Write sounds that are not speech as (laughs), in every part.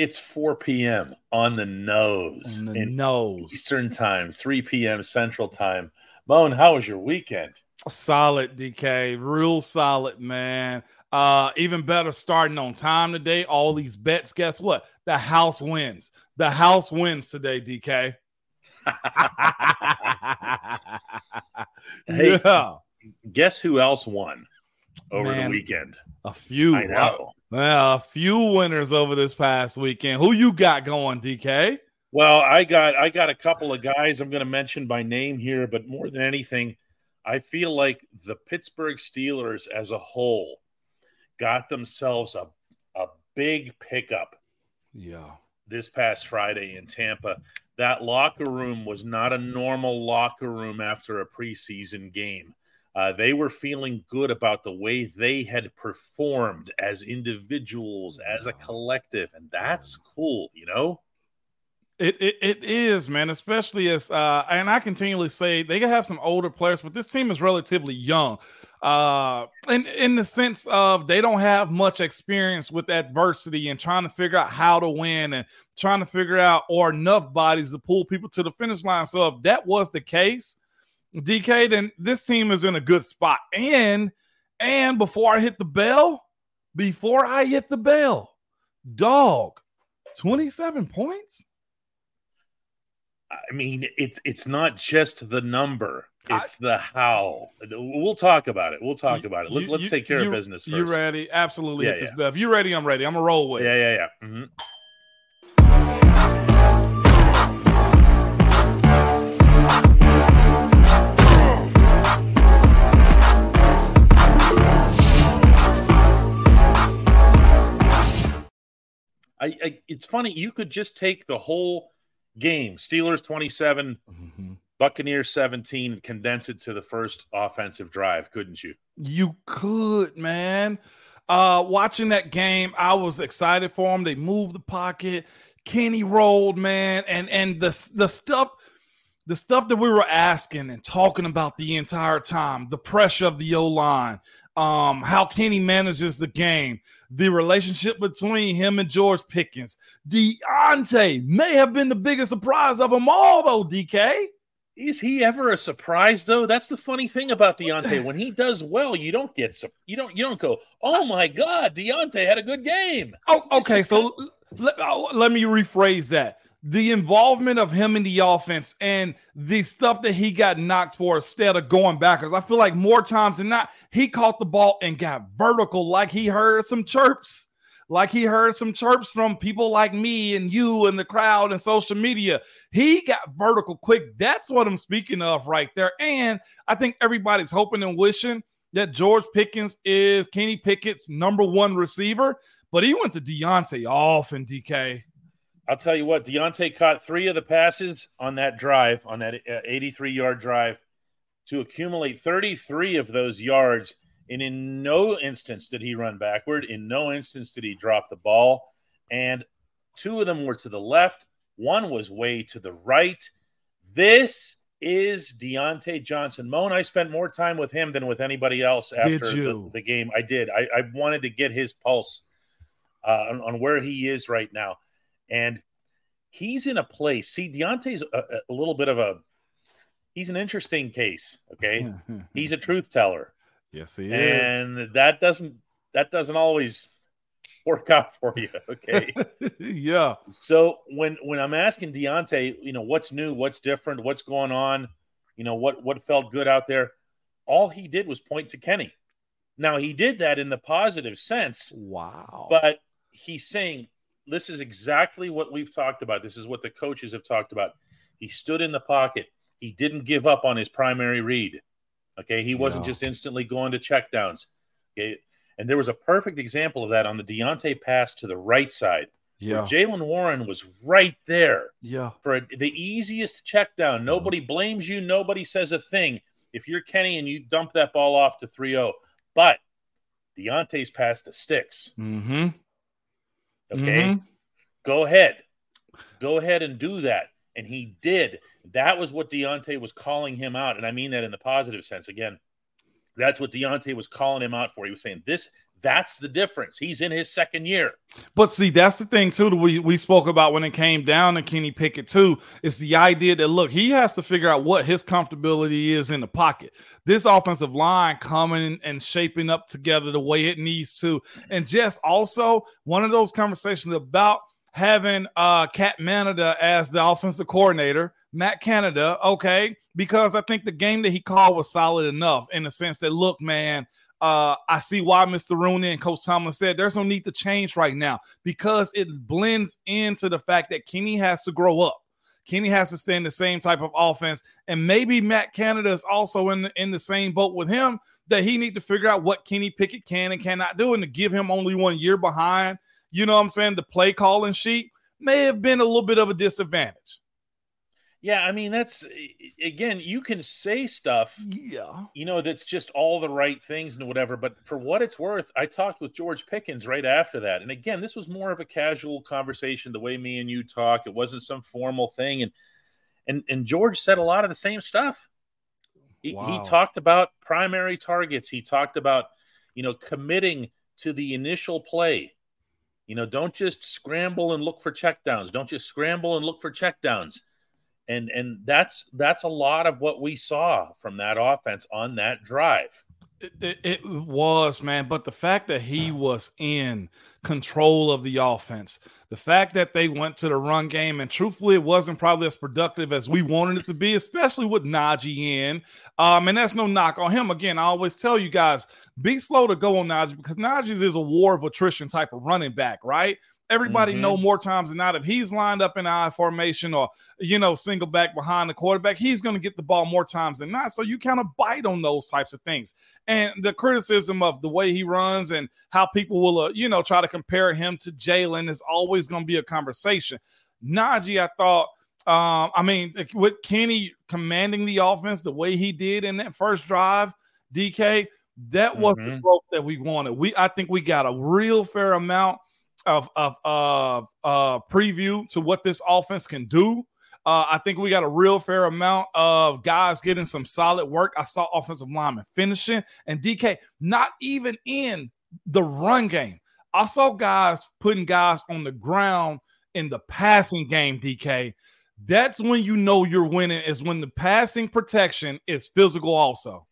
It's 4 p.m. on the nose. On the nose. Eastern time, 3 p.m. Central time. Moan, how was your weekend? Solid, DK. Real solid, man. Uh, even better starting on time today. All these bets. Guess what? The house wins. The house wins today, DK. (laughs) hey, yeah. guess who else won over Man, the weekend? A few. I know. Well, a few winners over this past weekend. Who you got going, DK? Well, I got I got a couple of guys I'm going to mention by name here, but more than anything, I feel like the Pittsburgh Steelers as a whole got themselves a a big pickup. Yeah. This past Friday in Tampa, that locker room was not a normal locker room after a preseason game. Uh, they were feeling good about the way they had performed as individuals, as a collective, and that's cool, you know. It, it, it is, man. Especially as, uh, and I continually say they can have some older players, but this team is relatively young. Uh, in in the sense of they don't have much experience with adversity and trying to figure out how to win and trying to figure out or enough bodies to pull people to the finish line. So if that was the case, DK, then this team is in a good spot. And and before I hit the bell, before I hit the bell, dog, 27 points. I mean, it's it's not just the number; it's I, the how. We'll talk about it. We'll talk about it. Let's you, let's take care you, of business first. You ready? Absolutely. Yeah, hit this yeah. bell. If you're ready, I'm ready. I'm gonna roll with. Yeah, yeah, yeah. Mm-hmm. I, I, it's funny. You could just take the whole game, Steelers 27, mm-hmm. Buccaneers 17, and condense it to the first offensive drive, couldn't you? You could, man. Uh, watching that game, I was excited for them. They moved the pocket. Kenny rolled, man, and and the the stuff the stuff that we were asking and talking about the entire time, the pressure of the O line, um, how Kenny manages the game, the relationship between him and George Pickens. Diontae may have been the biggest surprise of them all, though, DK. Is he ever a surprise though? That's the funny thing about Diontae. When he does well, you don't get you don't you don't go, oh my god, Diontae had a good game. Oh, okay. So let, oh, let me rephrase that the involvement of him in the offense and the stuff that he got knocked for instead of going backwards. I feel like more times than not, he caught the ball and got vertical like he heard some chirps, like he heard some chirps from people like me and you and the crowd and social media. He got vertical quick. That's what I'm speaking of right there. And I think everybody's hoping and wishing that George Pickens is Kenny Pickett's number one receiver, but he went to Diontae off in DK. I'll tell you what, Diontae caught three of the passes on that drive, on that 83 yard drive, to accumulate 33 of those yards. And in no instance did he run backward. In no instance did he drop the ball. And two of them were to the left, one was way to the right. This is Diontae Johnson. Moan, I spent more time with him than with anybody else after the, the, game. I did. I, I, wanted to get his pulse uh, on, on where he is right now. And he's in a place. See, Diontae's a, a little bit of a he's an interesting case. Okay, (laughs) he's a truth teller. Yes, he is. And that doesn't that doesn't always (laughs) work out for you. Okay. (laughs) yeah. So when when I'm asking Diontae, you know, what's new, what's different, what's going on, you know, what what felt good out there, all he did was point to Kenny. Now he did that in the positive sense. Wow. But he's saying this is exactly what we've talked about. This is what the coaches have talked about. He stood in the pocket. He didn't give up on his primary read. Okay. He wasn't yeah. just instantly going to checkdowns. Okay. And there was a perfect example of that on the Diontae pass to the right side. Yeah. Jaylen Warren was right there. Yeah. For a, the easiest check down. Nobody mm-hmm. blames you. Nobody says a thing. If you're Kenny and you dump that ball off to 3 0. But Diontae's pass the sticks. Mm-hmm. Okay. Mm-hmm. Go ahead. Go ahead and do that. And he did. That was what Diontae was calling him out. And I mean that in the positive sense. Again, That's what Diontae was calling him out for. He was saying this that's the difference. He's in his second year. But see, that's the thing too that we, we spoke about when it came down to Kenny Pickett too. It's the idea that look, he has to figure out what his comfortability is in the pocket. This offensive line coming and shaping up together the way it needs to. And just also one of those conversations about having uh Cat Canada as the offensive coordinator, Matt Canada, okay, because I think the game that he called was solid enough in the sense that look, man, uh, I see why Mr. Rooney and Coach Tomlin said there's no need to change right now because it blends into the fact that Kenny has to grow up. Kenny has to stay in the same type of offense, and maybe Matt Canada is also in the, in the same boat with him that he need to figure out what Kenny Pickett can and cannot do, and to give him only one year behind. You know what I'm saying? The play calling sheet may have been a little bit of a disadvantage. Yeah, I mean that's again, you can say stuff, yeah, you know, that's just all the right things and whatever. But for what it's worth, I talked with George Pickens right after that, and again, this was more of a casual conversation, the way me and you talk. It wasn't some formal thing, and and and George said a lot of the same stuff. He, wow. he talked about primary targets. He talked about you know committing to the initial play. You know, don't just scramble and look for checkdowns. Don't just scramble and look for checkdowns and and that's that's a lot of what we saw from that offense on that drive. It, it, it, was, man. But the fact that he was in control of the offense, the fact that they went to the run game, and truthfully, it wasn't probably as productive as we wanted it to be, especially with Najee in. Um, and that's no knock on him. Again, I always tell you guys, be slow to go on Najee because Najee is a war of attrition type of running back, right? Everybody mm-hmm. know more times than not if he's lined up in I formation or you know single back behind the quarterback, he's going to get the ball more times than not. So you kind of bite on those types of things. And the criticism of the way he runs and how people will uh, you know try to compare him to Jaylen is always going to be a conversation. Najee, I thought. Um, I mean, with Kenny commanding the offense the way he did in that first drive, DK, that was mm-hmm. the growth that we wanted. We I think we got a real fair amount of of uh, preview to what this offense can do. Uh, I think we got a real fair amount of guys getting some solid work. I saw offensive linemen finishing and DK not even in the run game. I saw guys putting guys on the ground in the passing game, DK. That's when you know you're winning, is when the passing protection is physical, also.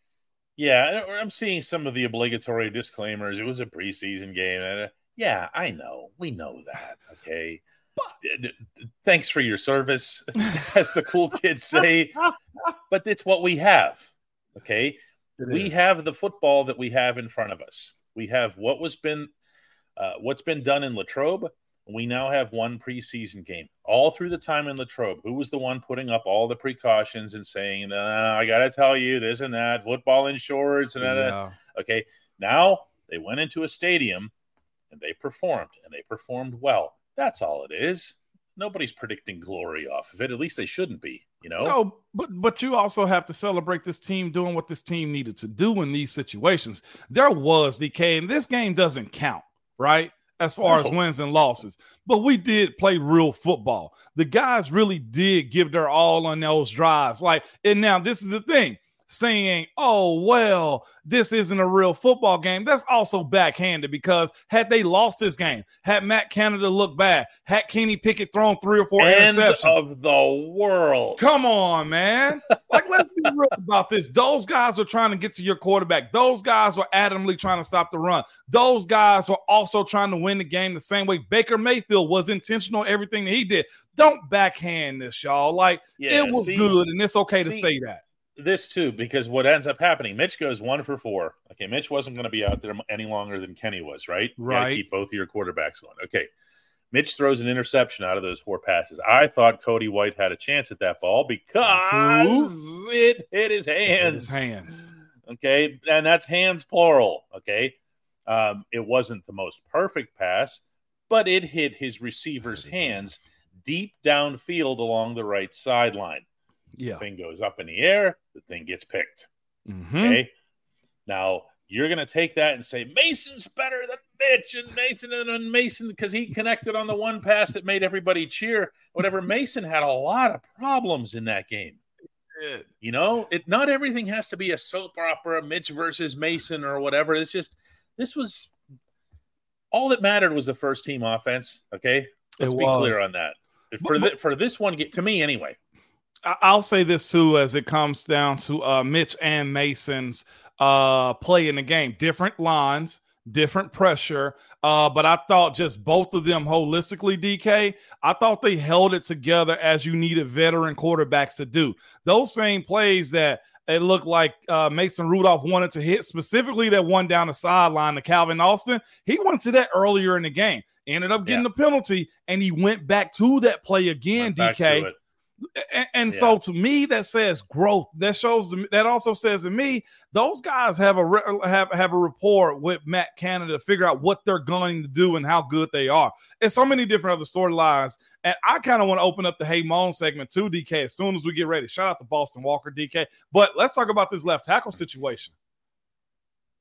Yeah, I'm seeing some of the obligatory disclaimers. It was a preseason game. Yeah, I know. We know that. Okay. But, Thanks for your service, (laughs) (laughs) as the cool kids say. but it's what we have. Okay. It we is. have the football that we have in front of us. We have what was been uh, what's been done in Latrobe. We now have one preseason game. All through the time in Latrobe, who was the one putting up all the precautions and saying, uh, "I got to tell you this and that, football insurance and yeah. that." Okay, now they went into a stadium and they performed and they performed well. That's all it is. Nobody's predicting glory off of it. At least they shouldn't be, you know. No, but but you also have to celebrate this team doing what this team needed to do in these situations. There was DK, and this game doesn't count, right? As far no. as wins and losses, but we did play real football. The guys really did give their all on those drives. Like, and now this is the thing saying, oh, well, this isn't a real football game, that's also backhanded because had they lost this game, had Matt Canada looked bad, had Kenny Pickett thrown three or four End interceptions of the world. Come on, man. like, let's be real about this. Those guys were trying to get to your quarterback. Those guys were adamantly trying to stop the run. Those guys were also trying to win the game the same way Baker Mayfield was intentional everything that he did. Don't backhand this, y'all. Like, yeah, it was see, good, and it's okay see, to say that this too because what ends up happening, Mitch goes one for four. Okay, Mitch wasn't going to be out there any longer than Kenny was, right? Right. keep both of your quarterbacks going. Okay. Mitch throws an interception out of those four passes. I thought Cody White had a chance at that ball because Ooh. it hit his hands. His hands. Okay, and that's hands plural. Okay, um, it wasn't the most perfect pass, but it hit his receiver's hands deep downfield along the right sideline. Yeah. The thing goes up in the air, the thing gets picked. Mm-hmm. Okay. Now you're going to take that and say Mason's better than Mitch and Mason and Mason because he connected on the one pass that made everybody cheer. Whatever. Mason had a lot of problems in that game. did. You know, it not everything has to be a soap opera, Mitch versus Mason or whatever. It's just this was all that mattered was the first team offense. Okay, let's It be was. clear on that. For But- thi- for this one, to me anyway. I'll say this too, as it comes down to uh, Mitch and Mason's uh, play in the game. Different lines, different pressure. Uh, but I thought just both of them holistically, DK, I thought they held it together as you needed veteran quarterbacks to do. Those same plays that it looked like uh, Mason Rudolph wanted to hit, specifically that one down the sideline to Calvin Austin. He went to that earlier in the game, ended up getting Yeah. the penalty, and he went back to that play again, Went DK. And, and Yeah. so to me, that says growth. That shows that also says to me, those guys have a have have a rapport with Matt Canada to figure out what they're going to do and how good they are. It's so many different other storylines, and I kind of want to open up the Hey Moan segment too, DK. As soon as we get ready, shout out to Boston Walker, DK. But let's talk about this left tackle situation.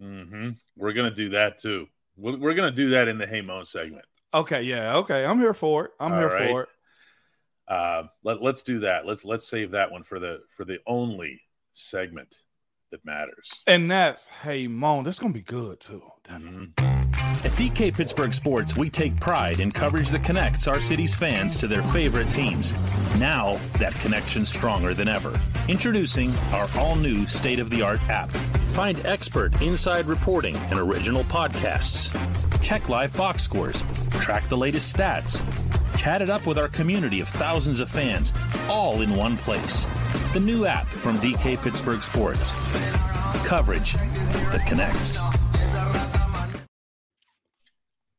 Mm-hmm. We're gonna do that too. We're, we're gonna do that in the Hey Moan segment. Okay, yeah, okay, I'm here for it. I'm All here right. for it. Uh, let, let's do that. Let's let's save that one for the for the only segment that matters. And that's Hey Moan. That's gonna be good too. Definitely. Mhm. At DK Pittsburgh Sports, we take pride in coverage that connects our city's fans to their favorite teams. Now, that connection's stronger than ever. Introducing our all new state of the art app. Find expert inside reporting and original podcasts. Check live box scores. Track the latest stats. Chat it up with our community of thousands of fans, all in one place. The new app from DK Pittsburgh Sports. Coverage that connects.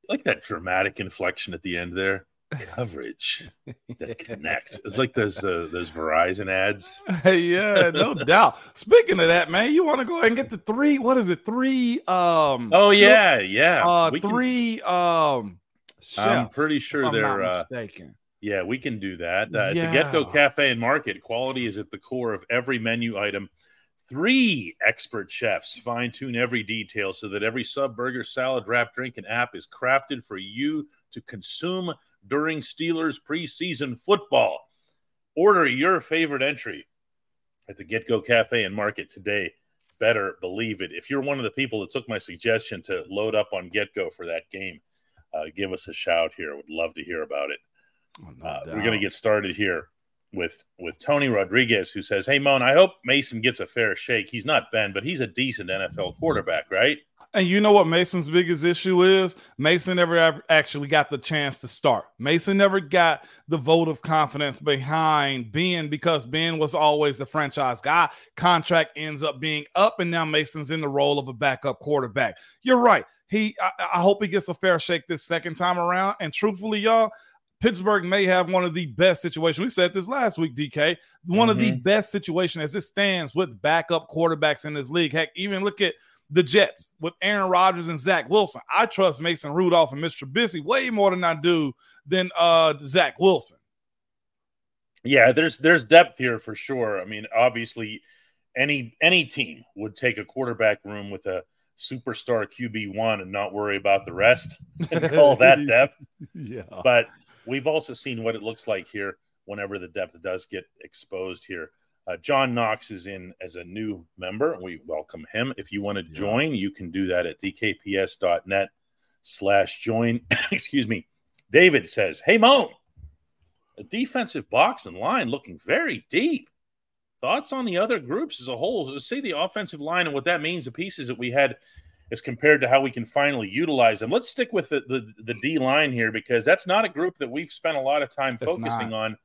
like that dramatic inflection at the end there. Coverage that connects. It's like those uh, those Verizon ads. (laughs) Yeah, no doubt. Speaking of that, man, you want to go ahead and get the three? What is it? Three? Um. Oh yeah, yeah. Uh, We can- three. Um. I'm chefs, pretty sure they're, uh, mistaken. yeah, we can do that. Uh, Yeah. The Get Go Cafe and Market quality is at the core of every menu item. Three expert chefs fine tune every detail so that every sub, burger, salad, wrap, drink, and app is crafted for you to consume during Steelers preseason football. Order your favorite entry at the Get Go Cafe and Market today. Better believe it. If you're one of the people that took my suggestion to load up on Get Go for that game, uh, give us a shout here. Would love to hear about it. Oh, no Uh, we're going to get started here with with Tony Rodriguez, who says, "Hey, Moan, I hope Mason gets a fair shake. He's not Ben, but he's a decent NFL quarterback, right?" And you know what Mason's biggest issue is? Mason never ab- actually got the chance to start. Mason never got the vote of confidence behind Ben because Ben was always the franchise guy. Contract ends up being up, and now Mason's in the role of a backup quarterback. You're right. He, I, I hope he gets a fair shake this second time around. And truthfully, y'all, Pittsburgh may have one of the best situations. We said this last week, DK. One of the best situations as it stands with backup quarterbacks in this league. Heck, even look at the Jets with Aaron Rodgers and Zach Wilson. I trust Mason Rudolph and Mr. Busy way more than I do than uh Zach Wilson. Yeah, there's there's depth here for sure. I mean, obviously, any any team would take a quarterback room with a superstar QB one and not worry about the rest (laughs) and call that (laughs) depth. Yeah. but we've also seen what it looks like here whenever the depth does get exposed here. Uh, John Knox is in as a new member. We welcome him. If you want to Yeah. join, you can do that at dkps.net slash join. (coughs) Excuse me. David says, Hey, Mo, a defensive box and line looking very deep. Thoughts on the other groups as a whole? Say the offensive line and what that means, the pieces that we had as compared to how we can finally utilize them. Let's stick with the, the, the D line here because that's not a group that we've spent a lot of time focusing not. on.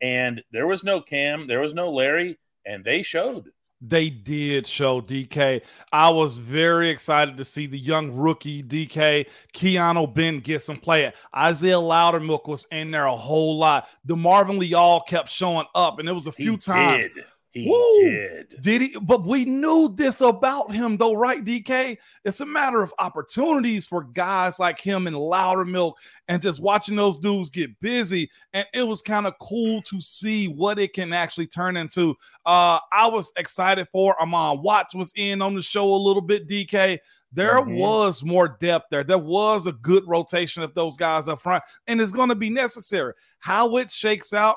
And there was no Cam, there was no Larry, and they showed. They did show DK. I was very excited to see the young rookie DK Keanu Ben get some play. Isaiah Loudermilk was in there a whole lot. DeMarvin Leal kept showing up, and it was a few he times. Did. He Woo! did. Did he? But we knew this about him, though, right, DK? It's a matter of opportunities for guys like him and Loudermilk and just watching those dudes get busy. And it was kind of cool to see what it can actually turn into. Uh, I was excited for Armon Watts was in on the show a little bit, DK. There Mhm. was more depth there. There was a good rotation of those guys up front, and it's going to be necessary. How it shakes out,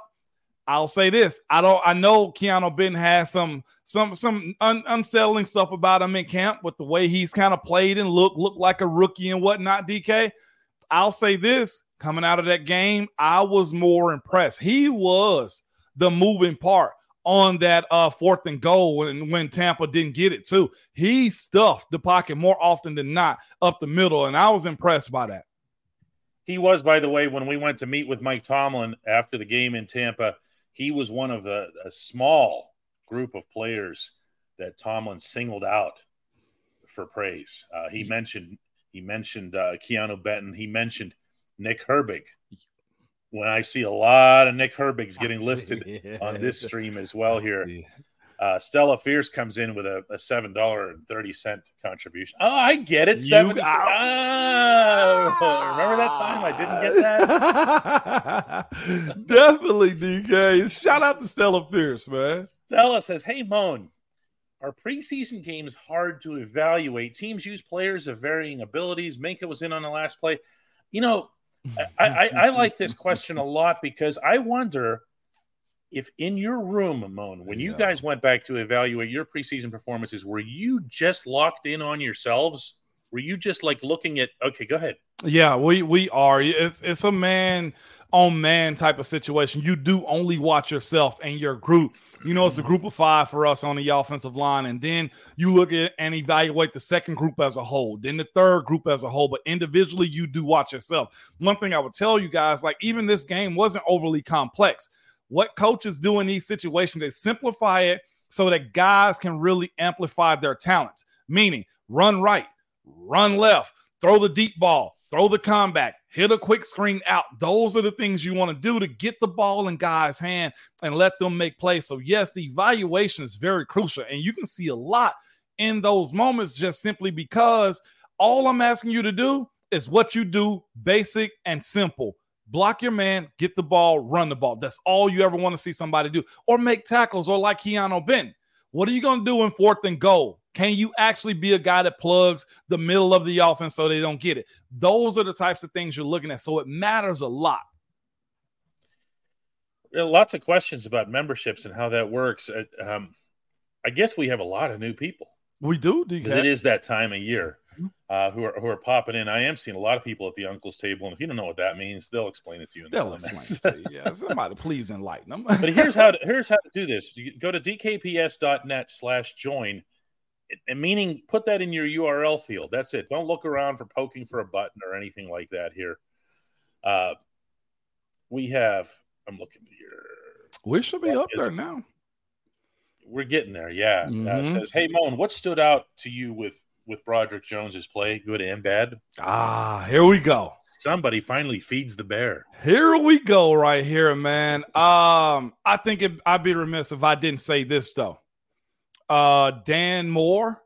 I'll say this: I don't. I know Keanu Ben has some some some un, unsettling stuff about him in camp with the way he's kind of played and look look like a rookie and whatnot. DK, I'll say this: coming out of that game, I was more impressed. He was the moving part on that uh, fourth and goal when, when Tampa didn't get it too. He stuffed the pocket more often than not up the middle, and I was impressed by that. He was, by the way, when we went to meet with Mike Tomlin after the game in Tampa, he was one of the, a small group of players that Tomlin singled out for praise. Uh, he mentioned he mentioned uh, Keanu Benton. He mentioned Nick Herbig, when I see a lot of Nick Herbigs getting (laughs) listed yeah. on this (laughs) stream as well here. Uh, Stella Fierce comes in with a, a seven dollar and thirty cent contribution. Oh, I get it. Seven. You, oh, remember that time I didn't get that? (laughs) Definitely, DK. Shout out to Stella Fierce, man. Stella says, "Hey, Moan, are preseason games hard to evaluate? Teams use players of varying abilities. Minkah was in on the last play. You know, I, I, I, like this question a lot because I wonder if in your room, Moan, when you guys went back to evaluate your preseason performances, were you just locked in on yourselves? Were you just like looking at? Okay, go ahead. Yeah, we we are. It's it's a man on man type of situation. You do only watch yourself and your group. You know, it's a group of five for us on the offensive line. And then you look at and evaluate the second group as a whole, then the third group as a whole. But individually, you do watch yourself. One thing I would tell you guys, like even this game wasn't overly complex. What coaches do in these situations, they simplify it so that guys can really amplify their talents, meaning run right, run left, throw the deep ball, throw the comeback, hit a quick screen out. Those are the things you want to do to get the ball in guys' hand and let them make plays. So, yes, the evaluation is very crucial. And you can see a lot in those moments just simply because all I'm asking you to do is what you do basic and simple. Block your man, get the ball, run the ball. That's all you ever want to see somebody do. Or make tackles, or like Keanu Ben. What are you going to do in fourth and goal? Can you actually be a guy that plugs the middle of the offense so they don't get it? Those are the types of things you're looking at. So it matters a lot. Lots of questions about memberships and how that works. Uh, um, I guess we have a lot of new people. We do. do because it is that time of year. Uh, who are who are popping in. I am seeing a lot of people at the uncle's table, and if you don't know what that means, they'll explain it to you. In they'll explain it to you. Yeah, somebody please enlighten them. but here's how to, here's how to do this. You go to dkps.net/slash/join. meaning put that in your URL field. That's it. Don't look around for poking for a button or anything like that here. Uh, we have, I'm looking here. We should be up there now. We're getting there. Yeah. Uh, mm-hmm. Uh, says, Hey, Moan, what stood out to you with, with Broderick Jones's play, good and bad? Ah, here we go. Somebody finally feeds the bear. Here we go, right here, man. Um, I think it, I'd be remiss if I didn't say this though. Uh, Dan Moore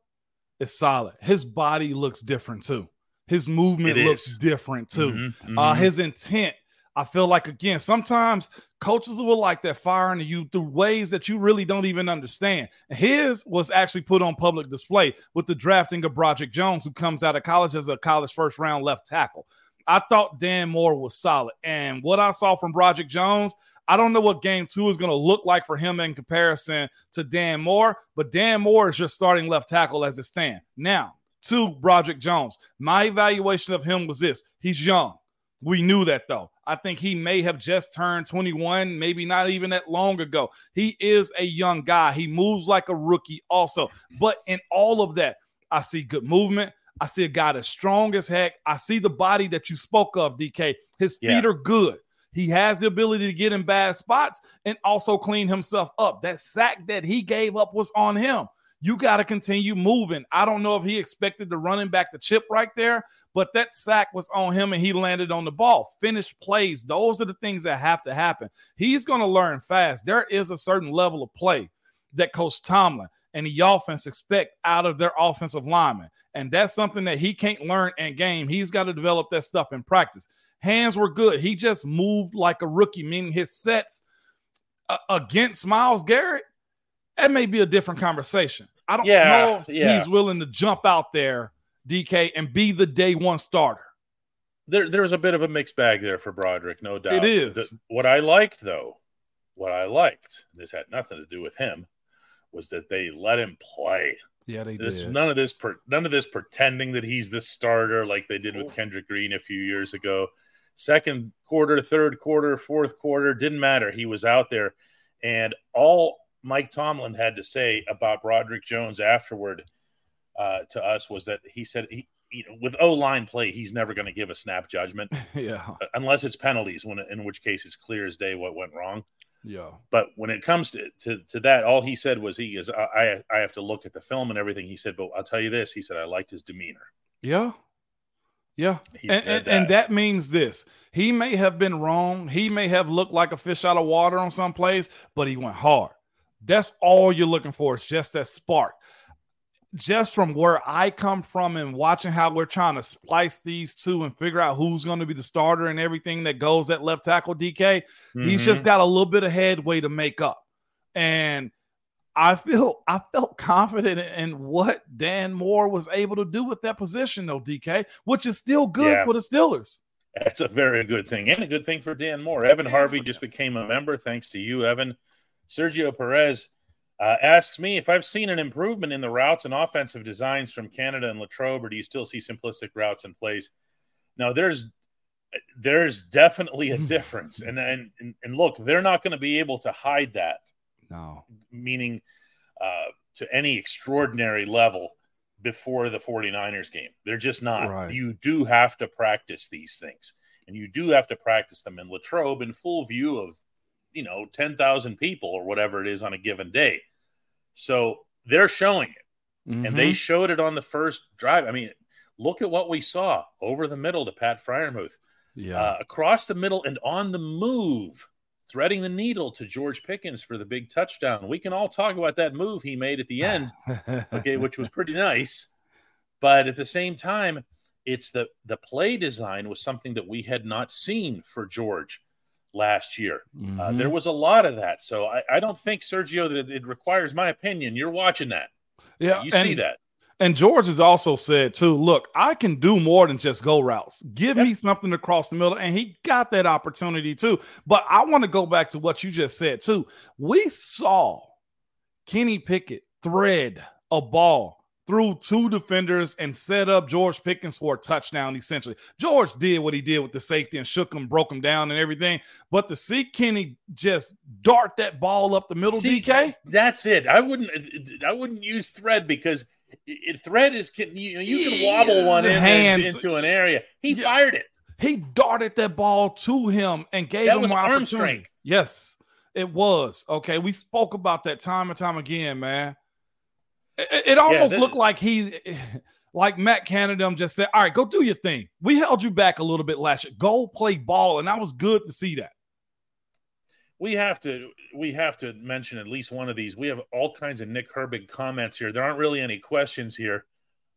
is solid. His body looks different too. His movement looks different too. Mm-hmm, mm-hmm. Uh, his intent. I feel like again, sometimes coaches will like that firing you through ways that you really don't even understand. His was actually put on public display with the drafting of Broderick Jones, who comes out of college as a college first round left tackle. I thought Dan Moore was solid. And what I saw from Broderick Jones, I don't know what game two is going to look like for him in comparison to Dan Moore, but Dan Moore is just starting left tackle as it stands. Now, to Broderick Jones, my evaluation of him was this he's young. We knew that though. I think he may have just turned 21, maybe not even that long ago. He is a young guy. He moves like a rookie, also. But in all of that, I see good movement. I see a guy that's strong as heck. I see the body that you spoke of, DK. His feet yeah. are good. He has the ability to get in bad spots and also clean himself up. That sack that he gave up was on him. You got to continue moving. I don't know if he expected the running back to chip right there, but that sack was on him and he landed on the ball. Finished plays. Those are the things that have to happen. He's going to learn fast. There is a certain level of play that Coach Tomlin and the offense expect out of their offensive linemen. And that's something that he can't learn in game. He's got to develop that stuff in practice. Hands were good. He just moved like a rookie, meaning his sets against Myles Garrett, that may be a different conversation. I don't yeah, know if yeah. he's willing to jump out there, DK, and be the day one starter. There, there's a bit of a mixed bag there for Broderick, no doubt. It is. The, what I liked, though, what I liked, this had nothing to do with him, was that they let him play. Yeah, they This did. none of this none of this pretending that he's the starter like they did with. Kendrick Green a few years ago. Second quarter, third quarter, fourth quarter didn't matter. He was out there, and all Mike Tomlin had to say about Broderick Jones afterward uh, to us was that he said he, you know, with O line play, he's never going to give a snap judgment (laughs) yeah, unless it's penalties. When in which case it's clear as day what went wrong. yeah. But when it comes to, to, to that, all he said was he is I I- I have to look at the film and everything. He said, but I'll tell you this. He said I liked his demeanor. Yeah. Yeah. And, and, that. and that means this. He may have been wrong. He may have looked like a fish out of water on some plays, but he went hard. That's all you're looking for. It's just that spark. Just from where I come from and watching how we're trying to splice these two and figure out who's going to be the starter and everything that goes at left tackle DK, he's Mhm. just got a little bit of headway to make up. And I feel (laughs) I felt confident in what Dan Moore was able to do with that position, though, DK, which is still good Yeah. for the Steelers. That's a very good thing and a good thing for Dan Moore. Evan Harvey just became a member. Thanks to you, Evan. Sergio Perez uh, asks me if I've seen an improvement in the routes and offensive designs from Canada and Latrobe, or do you still see simplistic routes and plays? Now, there's there's definitely a difference, and and and look, they're not going to be able to hide that. No. meaning uh, to any extraordinary level before the 49ers game. They're just not. Right. You do have to practice these things, and you do have to practice them in Latrobe in full view of, you know, 10,000 people or whatever it is on a given day. So they're showing it, and Mm-hmm. they showed it on the first drive. I mean, look at what we saw over the middle to Pat Freiermuth, yeah. uh, across the middle and on the move, threading the needle to George Pickens for the big touchdown. We can all talk about that move he made at the end, (laughs) okay, which was pretty nice. But at the same time, it's the the play design was something that we had not seen for George last year. Uh, Mhm. there was a lot of that, so I, I don't think Sergio that it requires my opinion. You're watching that, yeah, you see that. And George has also said too, look, I can do more than just go routes. Give Yep. me something across the middle. And he got that opportunity too. But I want to go back to what you just said too. We saw Kenny Pickett thread a ball through two defenders and set up George Pickens for a touchdown, essentially. George did what he did with the safety and shook him, broke him down and everything. But to see Kenny just dart that ball up the middle, See, DK, That's it. I wouldn't. I wouldn't use thread because it, thread is can you, you can wobble one in hands- into an area. He Yeah. fired it. He darted that ball to him and gave That him was an opportunity. strength. Yes, it was. Okay, we spoke about that time and time again, man. It, it almost that- looked like he, (laughs) like Matt Canada, just said, "All right, go do your thing. We held you back a little bit last year. Go play ball," and that was good to see that. We have to. We have to mention at least one of these. We have all kinds of Nick Herbig comments here. There aren't really any questions here,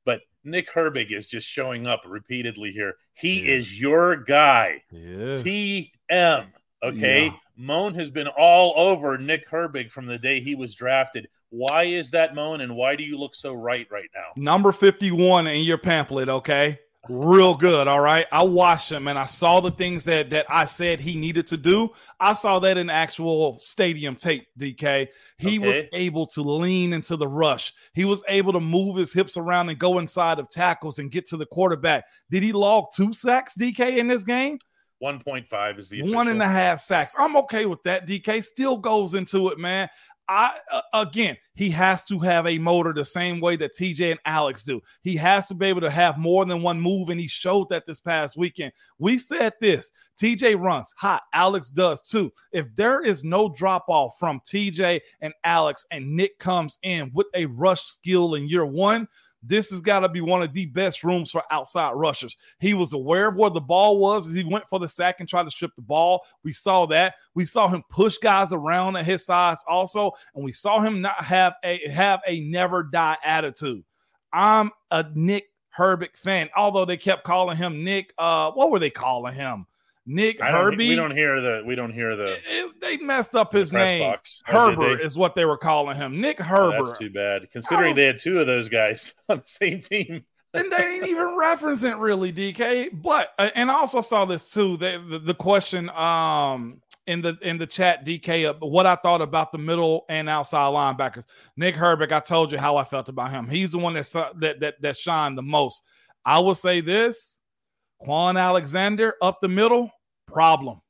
but Nick Herbig is just showing up repeatedly here. He Yeah. is your guy. Yeah, TM. Okay. Yeah. Moan has been all over Nick Herbig from the day he was drafted. Why is that Moan and why do you look so right right now? number fifty-one in your pamphlet. Okay, real good. All right, I watched him and I saw the things that that I said he needed to do. I saw that in actual stadium tape. DK, he was able to lean into the rush. He was able to move his hips around and go inside of tackles and get to the quarterback. Did he log two sacks, DK, in this game? 1.5 is the One and a official. half sacks. I'm okay with that. DK still goes into it, man. I uh, again, he has to have a motor the same way that TJ and Alex do. He has to be able to have more than one move, and he showed that this past weekend. We said this: TJ runs hot, Alex does too. If there is no drop off from TJ and Alex, and Nick comes in with a rush skill in year one. This has got to be one of the best rooms for outside rushers. He was aware of where the ball was as he went for the sack and tried to strip the ball. We saw that. We saw him push guys around at his size also, and we saw him not have a have a never die attitude. I'm a Nick Herbig fan, although they kept calling him Nick. Uh, what were they calling him? Nick Herbie. we don't hear the we don't hear the, It- they messed up his name. box. Oh, Herbert is what they were calling him. Nick Oh, Herbert. that's too bad. Considering was- they had two of those guys (laughs) on the same team. and they ain't even referencing really DK. But uh, and I also saw this too. The, the, the question, um, in the in the chat, DK, uh, what I thought about the middle and outside linebackers. Nick Herbig, I told you how I felt about him. He's the one that that that, that shined the most. I will say this: Kwon Alexander up the middle, problem.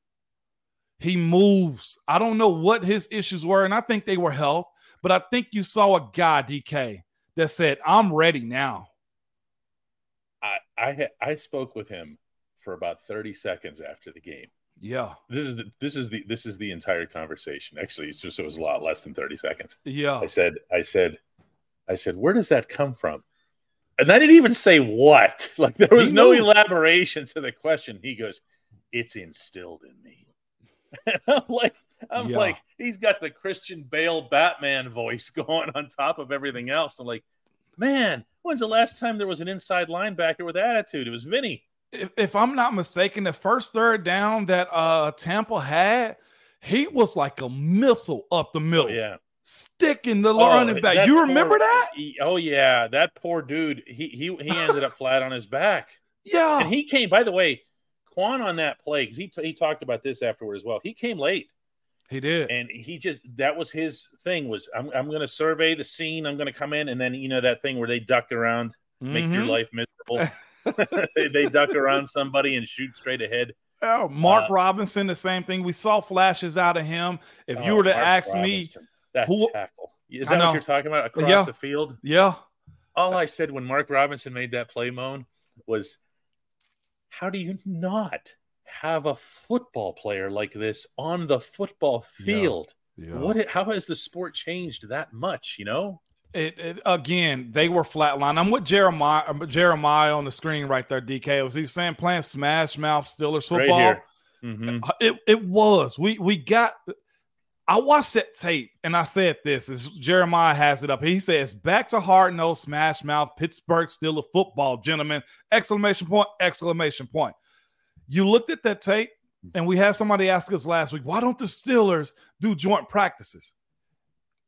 He moves. I don't know what his issues were, and I think they were health, but I think you saw a guy, DK, that said, "I'm ready now." I I I spoke with him for about 30 seconds after the game. Yeah. This is the, this is the this is the entire conversation. Actually, it's just it was a lot less than 30 seconds. Yeah. I said I said I said, "Where does that come from?" And I didn't even say what. (laughs) Like there was no elaboration to the question. He goes, "It's instilled in me." (laughs) And I'm like, I'm yeah. like, he's got the Christian Bale Batman voice (laughs) going on top of everything else. I'm like, man, when's the last time there was an inside linebacker with attitude? It was Vinny if, if I'm not mistaken, the first third down that uh Tampa had, he was like a missile up the middle. Oh, yeah. Sticking the oh, running back. You remember poor, that? He, oh yeah, that poor dude. He he he ended up (laughs) flat on his back. Yeah. And he came, by the way, Kwon on that play, because he, he talked about this afterward as well. He came late. He did. And he just that was his thing was I'm I'm gonna survey the scene, I'm gonna come in, and then you know that thing where they duck around, make mm-hmm. your life miserable. (laughs) (laughs) they, they duck around somebody and shoot straight ahead. Oh, Mark uh, Robinson, the same thing. We saw flashes out of him. If you oh, were to Mark ask Robinson, me, that who, tackle is that what you're talking about across yeah. the field? Yeah. All I said when Mark Robinson made that play, Moan, was, "How do you not have a football player like this on the football field? Yeah. Yeah. What? How has the sport changed that much? You know." It, it, again, they were flatline. I'm with Jeremiah Jeremiah on the screen right there. DK was he was saying playing Smash Mouth Steelers football. Right mm-hmm. Uh, it it was. We we got. I watched that tape and I said this is Jeremiah has it up. He says back to hard nose smash mouth Pittsburgh Steelers football, gentlemen! Exclamation point! Exclamation point! You looked at that tape and we had somebody ask us last week, why don't the Steelers do joint practices?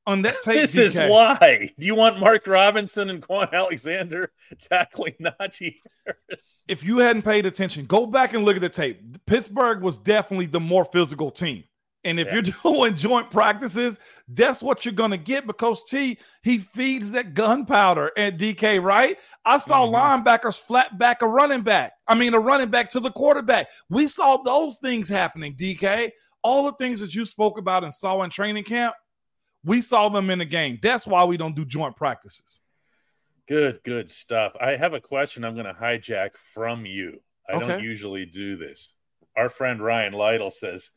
on that tape. This DK. is why. Do you want Mark Robinson and Kwon Alexander (laughs) tackling Najee Harris? If you hadn't paid attention, go back and look at the tape. Pittsburgh was definitely the more physical team. And if yeah. you're (laughs) doing joint practices, that's what you're going to get because T, he feeds that gunpowder at DK, right? I saw mm-hmm. linebackers flat back a running back. I mean, a running back to the quarterback. We saw those things happening, DK. All the things that you spoke about and saw in training camp, we saw them in the game. That's why we don't do joint practices. Good, good stuff. I have a question I'm going to hijack from you. I okay. don't usually do this. Our friend Ryan Lytle says,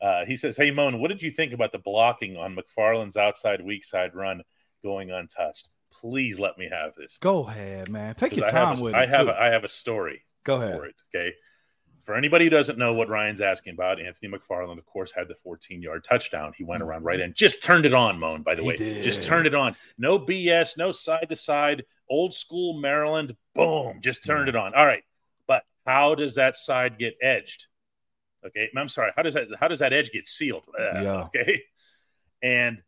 uh, he says, Hey, Moan, what did you think about the blocking on McFarland's outside weak side run going untouched? Please let me have this. Go ahead, man. Take your time a, with I it. Have a, I have a story. Go ahead. It, okay for anybody who doesn't know what Ryan's asking about, Anthony McFarland, of course, had the 14 yard touchdown. He went around right in, just turned it on, Moan, by the he way. Did. Just turned it on. No BS, no side to side, old school Maryland. Boom, just turned yeah. it on. All right. But how does that side get edged? Okay. I'm sorry. How does that how does that edge get sealed? Uh, yeah. Okay. (laughs) And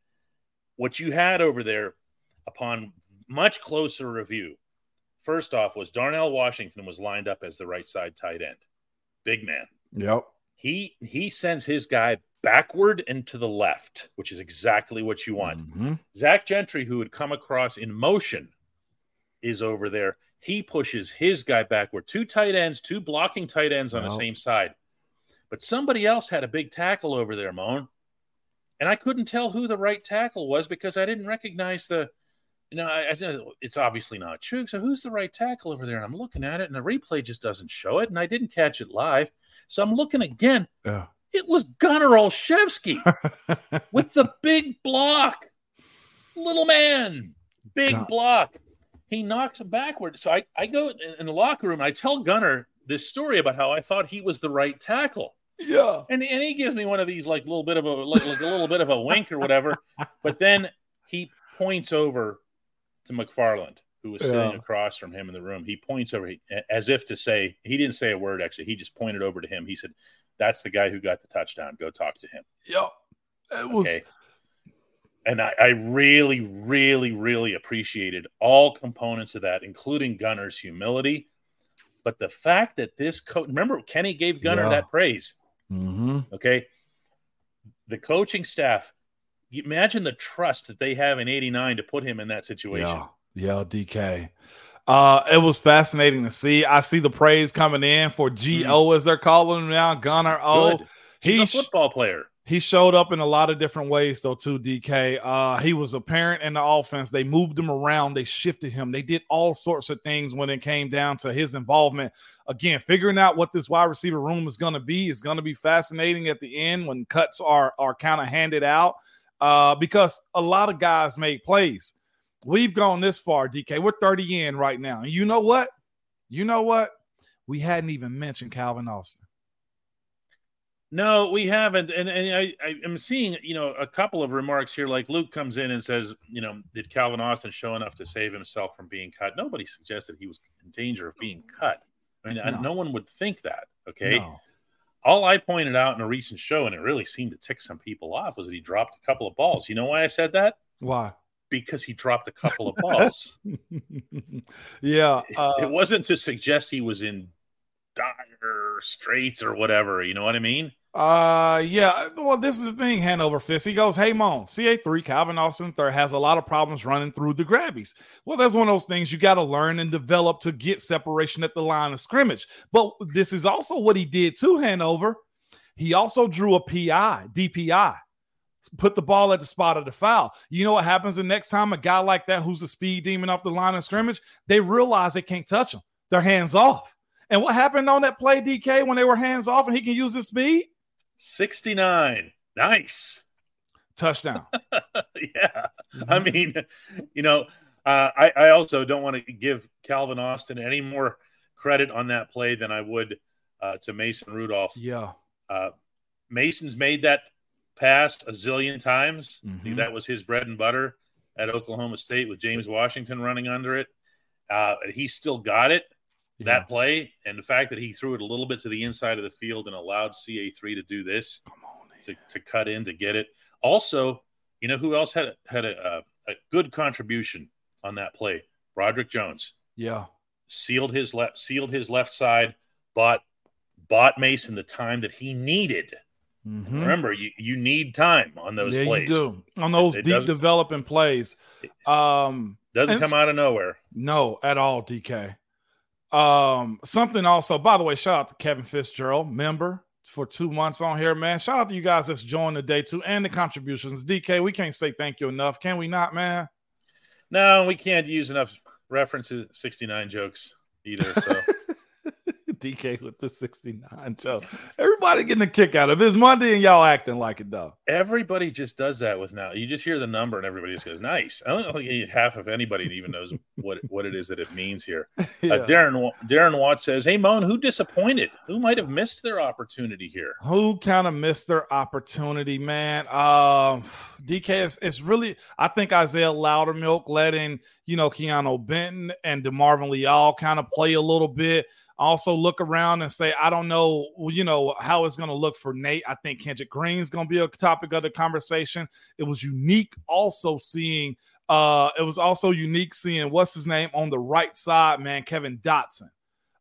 what you had over there upon much closer review, first off, was Darnell Washington was lined up as the right side tight end big man. Yep. He he sends his guy backward and to the left, which is exactly what you want. Mm-hmm. Zach Gentry, who had come across in motion, is over there. He pushes his guy backward. Two tight ends, two blocking tight ends on the same side. But somebody else had a big tackle over there, Moan. And I couldn't tell who the right tackle was because I didn't recognize the you know, I, I, it's obviously not true. So who's the right tackle over there? And I'm looking at it, and the replay just doesn't show it, and I didn't catch it live. So I'm looking again. Yeah. It was Gunnar Olszewski (laughs) with the big block, little man, big God. block. He knocks him backward. So I, I go in the locker room. I tell Gunnar this story about how I thought he was the right tackle. Yeah. And, and he gives me one of these like little bit of a like, like a little bit of a wink or whatever. (laughs) But then he points over to McFarland, who was sitting yeah. across from him in the room. He points over as if to say, he didn't say a word, actually. He just pointed over to him. He said, That's the guy who got the touchdown. Go talk to him. Yeah. It was. Okay. And I, I really, really, really appreciated all components of that, including Gunnar's humility. But the fact that this coach, remember, Kenny gave Gunnar yeah. that praise. Mm-hmm. Okay. the coaching staff. Imagine the trust that they have in '89 to put him in that situation. Yeah, yeah, DK. Uh, it was fascinating to see. I see the praise coming in for GO mm-hmm. as they're calling him now, Gunnar O. He's, He's a football player. He showed up in a lot of different ways, though, too, DK. Uh, he was apparent in the offense. They moved him around, they shifted him, they did all sorts of things when it came down to his involvement. Again, figuring out what this wide receiver room is going to be is going to be fascinating at the end when cuts are are kind of handed out. Uh, because a lot of guys make plays. We've gone this far, DK. We're 30 in right now. And you know what? You know what? We hadn't even mentioned Calvin Austin. No, we haven't. And, and I, I am seeing, you know, a couple of remarks here. Like Luke comes in and says, you know, did Calvin Austin show enough to save himself from being cut? Nobody suggested he was in danger of being cut. I mean, no, no one would think that. Okay. No. All I pointed out in a recent show, and it really seemed to tick some people off, was that he dropped a couple of balls. You know why I said that? Why? Because he dropped a couple of (laughs) balls. yeah. Uh, it wasn't to suggest he was in dire straits or whatever. You know what I mean? Uh, yeah. Well, this is the thing, Hanover Fist. He goes, Hey, Moan, CA3, Calvin Austin III has a lot of problems running through the grabbies. Well, that's one of those things you got to learn and develop to get separation at the line of scrimmage. But this is also what he did to Hanover. He also drew a PI, DPI, put the ball at the spot of the foul. You know what happens the next time a guy like that who's a speed demon off the line of scrimmage, they realize they can't touch him. They're hands off. And what happened on that play, DK, when they were hands off and he can use his speed? 69. Nice. Touchdown. (laughs) yeah. I mm-hmm. mean, you know, uh, I, I also don't want to give Calvin Austin any more credit on that play than I would uh, to Mason Rudolph. Yeah. Uh, Mason's made that pass a zillion times. Mm-hmm. That was his bread and butter at Oklahoma State with James Washington running under it. Uh, he still got it yeah. that play and the fact that he threw it a little bit to the inside of the field and allowed CA3 to do this to, to cut in to get it. Also, you know who else had had a, a, a good contribution on that play? Broderick Jones. Yeah, sealed his left sealed his left side, bought bought Mason the time that he needed. Mm-hmm. Remember, you, you need time on those yeah, plays. You do. On those it deep developing plays. Um, doesn't come out of nowhere. No, at all, DK. Um, something also, by the way, shout out to Kevin Fitzgerald, member for two months on here, man. Shout out to you guys that's joined the day too and the contributions. DK, we can't say thank you enough, can we not, man? No, we can't use enough references 69 jokes either. So (laughs) DK with the 69 Joe. Everybody getting a kick out of. It's Monday and y'all acting like it though. Everybody just does that with now. You just hear the number and everybody just goes, nice. I don't think half of anybody even knows what, what it is that it means here. (laughs) Yeah. Uh, Darren Darren Watts says, Hey Moan, who disappointed? Who might have missed their opportunity here? Who kind of missed their opportunity, man? Um, DK is it's really I think Isaiah Loudermilk letting you know Keanu Benton and DeMarvin Leal kind of play a little bit also look around and say, I don't know, you know, how it's going to look for Nate. I think Kendrick Green is going to be a topic of the conversation. It was unique also seeing, uh, it was also unique seeing what's his name on the right side, man, Kevin Dotson.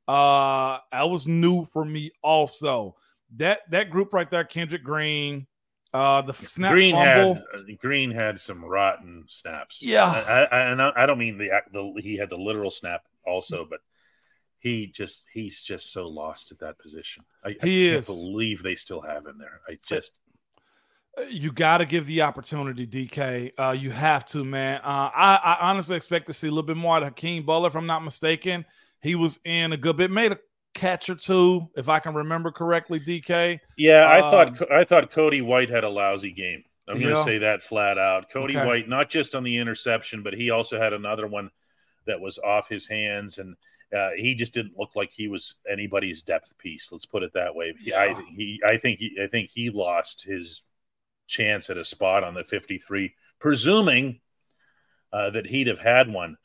Uh, that was new for me also. That that group right there, Kendrick Green, uh, the snap Green fumble. had uh, Green had some rotten snaps. Yeah, I, I, and I, I don't mean the, the he had the literal snap also, but he just he's just so lost at that position. I, I can't is. believe they still have him there. I just uh, you got to give the opportunity, DK. Uh, you have to, man. Uh, I, I, honestly expect to see a little bit more of Hakeem Butler, if I'm not mistaken. He was in a good bit, made a catch or two, if I can remember correctly. DK. Yeah, I um, thought I thought Cody White had a lousy game. I'm going to say that flat out. Cody okay. White, not just on the interception, but he also had another one that was off his hands and uh, he just didn't look like he was anybody's depth piece. Let's put it that way. Yeah. I he I think he I think he lost his chance at a spot on the 53, presuming uh, that he'd have had one.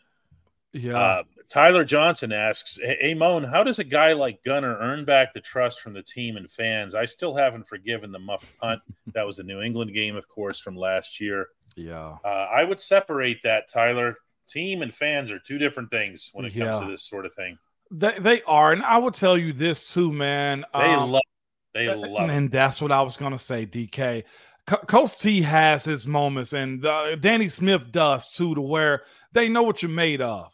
Yeah. Uh, Tyler Johnson asks, "Hey Moan, how does a guy like Gunnar earn back the trust from the team and fans? I still haven't forgiven the muff punt. (laughs) that was the New England game, of course, from last year. Yeah, uh, I would separate that, Tyler team and fans are two different things when it yeah. comes to this sort of thing. They they are, and I will tell you this too, man. They um, love, they love, and that's what I was gonna say, DK. Coach T has his moments, and uh, Danny Smith does too, to where they know what you're made of.